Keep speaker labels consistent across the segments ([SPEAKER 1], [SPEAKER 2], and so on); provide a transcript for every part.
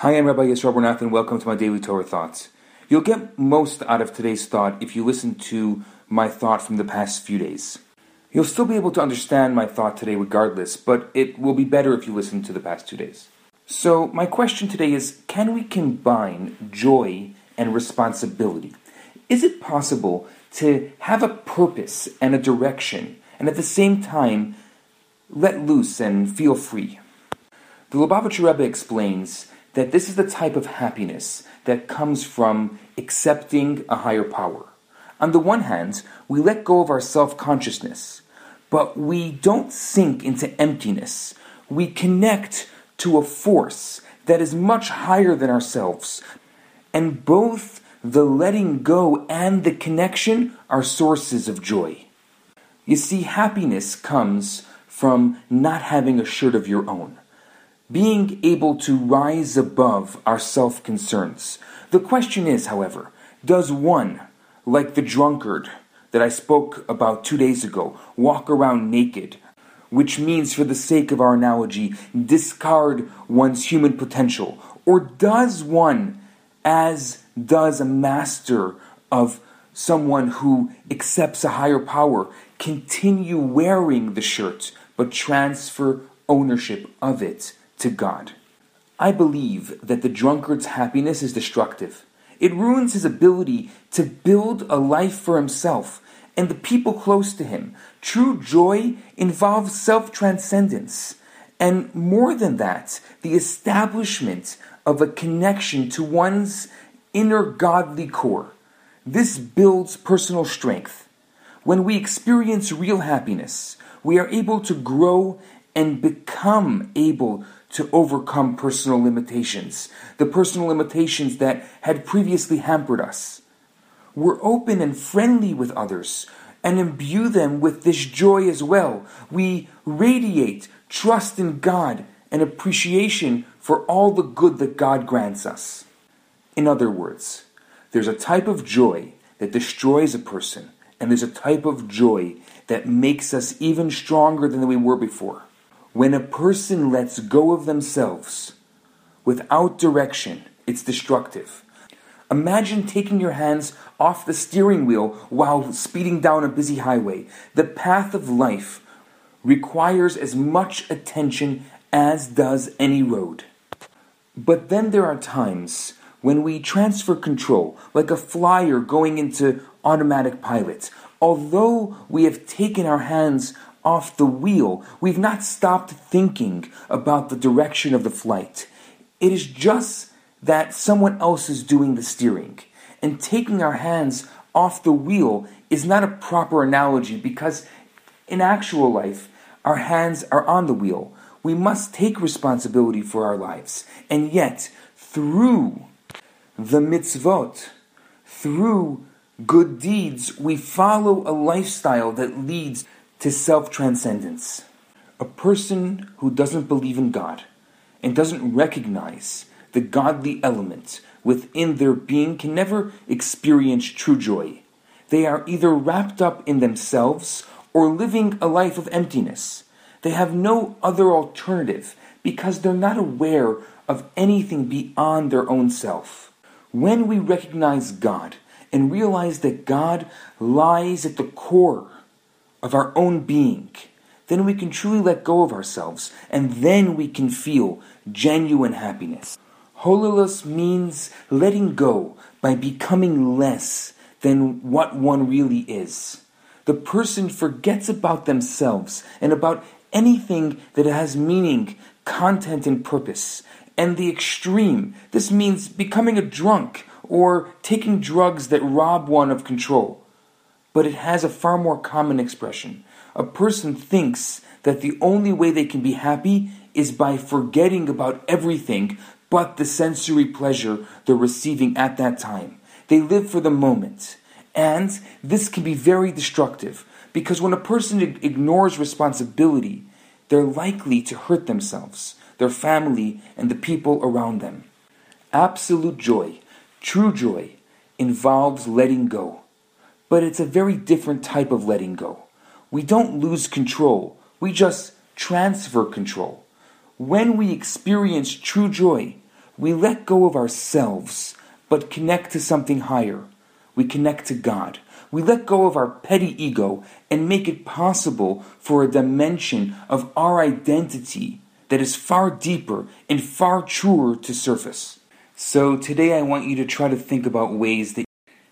[SPEAKER 1] Hi, I'm Rabbi Yisrael Bernath, and welcome to my daily Torah thoughts. You'll get most out of today's thought if you listen to my thought from the past few days. You'll still be able to understand my thought today regardless, but it will be better if you listen to the past two days. So, my question today is can we combine joy and responsibility? Is it possible to have a purpose and a direction and at the same time let loose and feel free? The Lubavitcher Rebbe explains that this is the type of happiness that comes from accepting a higher power. On the one hand, we let go of our self consciousness, but we don't sink into emptiness. We connect to a force that is much higher than ourselves. And both the letting go and the connection are sources of joy. You see, happiness comes from not having a shirt of your own being able to rise above our self concerns. The question is, however, does one, like the drunkard that I spoke about two days ago, walk around naked, which means, for the sake of our analogy, discard one's human potential? Or does one, as does a master of someone who accepts a higher power, continue wearing the shirt but transfer ownership of it to God. I believe that the drunkard's happiness is destructive. It ruins his ability to build a life for himself and the people close to him. True joy involves self transcendence. And more than that, the establishment of a connection to one's inner godly core. This builds personal strength. When we experience real happiness, we are able to grow and become able to overcome personal limitations, the personal limitations that had previously hampered us. We're open and friendly with others and imbue them with this joy as well. We radiate trust in God and appreciation for all the good that God grants us. In other words, there's a type of joy that destroys a person, and there's a type of joy that makes us even stronger than we were before. When a person lets go of themselves without direction, it's destructive. Imagine taking your hands off the steering wheel while speeding down a busy highway. The path of life requires as much attention as does any road. But then there are times when we transfer control, like a flyer going into automatic pilot. Although we have taken our hands off the wheel. We've not stopped thinking about the direction of the flight. It is just that someone else is doing the steering. And taking our hands off the wheel is not a proper analogy because in actual life, our hands are on the wheel. We must take responsibility for our lives. And yet, through the mitzvot, through good deeds, we follow a lifestyle that leads to self transcendence. A person who doesn't believe in God and doesn't recognize the godly element within their being can never experience true joy. They are either wrapped up in themselves or living a life of emptiness. They have no other alternative because they're not aware of anything beyond their own self. When we recognize God and realize that God lies at the core of our own being, then we can truly let go of ourselves, and then we can feel genuine happiness. Holilus means letting go by becoming less than what one really is. The person forgets about themselves and about anything that has meaning, content, and purpose. And the extreme, this means becoming a drunk or taking drugs that rob one of control but it has a far more common expression. A person thinks that the only way they can be happy is by forgetting about everything but the sensory pleasure they're receiving at that time. They live for the moment. And this can be very destructive because when a person ignores responsibility, they're likely to hurt themselves, their family, and the people around them. Absolute joy, true joy, involves letting go but it's a very different type of letting go. We don't lose control, we just transfer control. When we experience true joy, we let go of ourselves, but connect to something higher. We connect to God. We let go of our petty ego and make it possible for a dimension of our identity that is far deeper and far truer to surface. So today I want you to try to think about ways that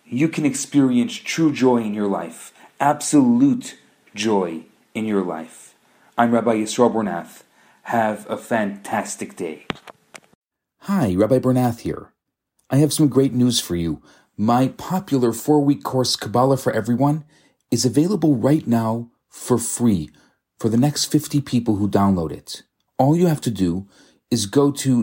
[SPEAKER 1] you can experience true joy in your life, absolute joy in your life. I'm Rabbi Yisrael Bernath. Have a fantastic day.
[SPEAKER 2] Hi, Rabbi Bernath here. I have some great news for you. My popular four week course, Kabbalah for Everyone, is available right now for free for the next 50 people who download it. All you have to do is go to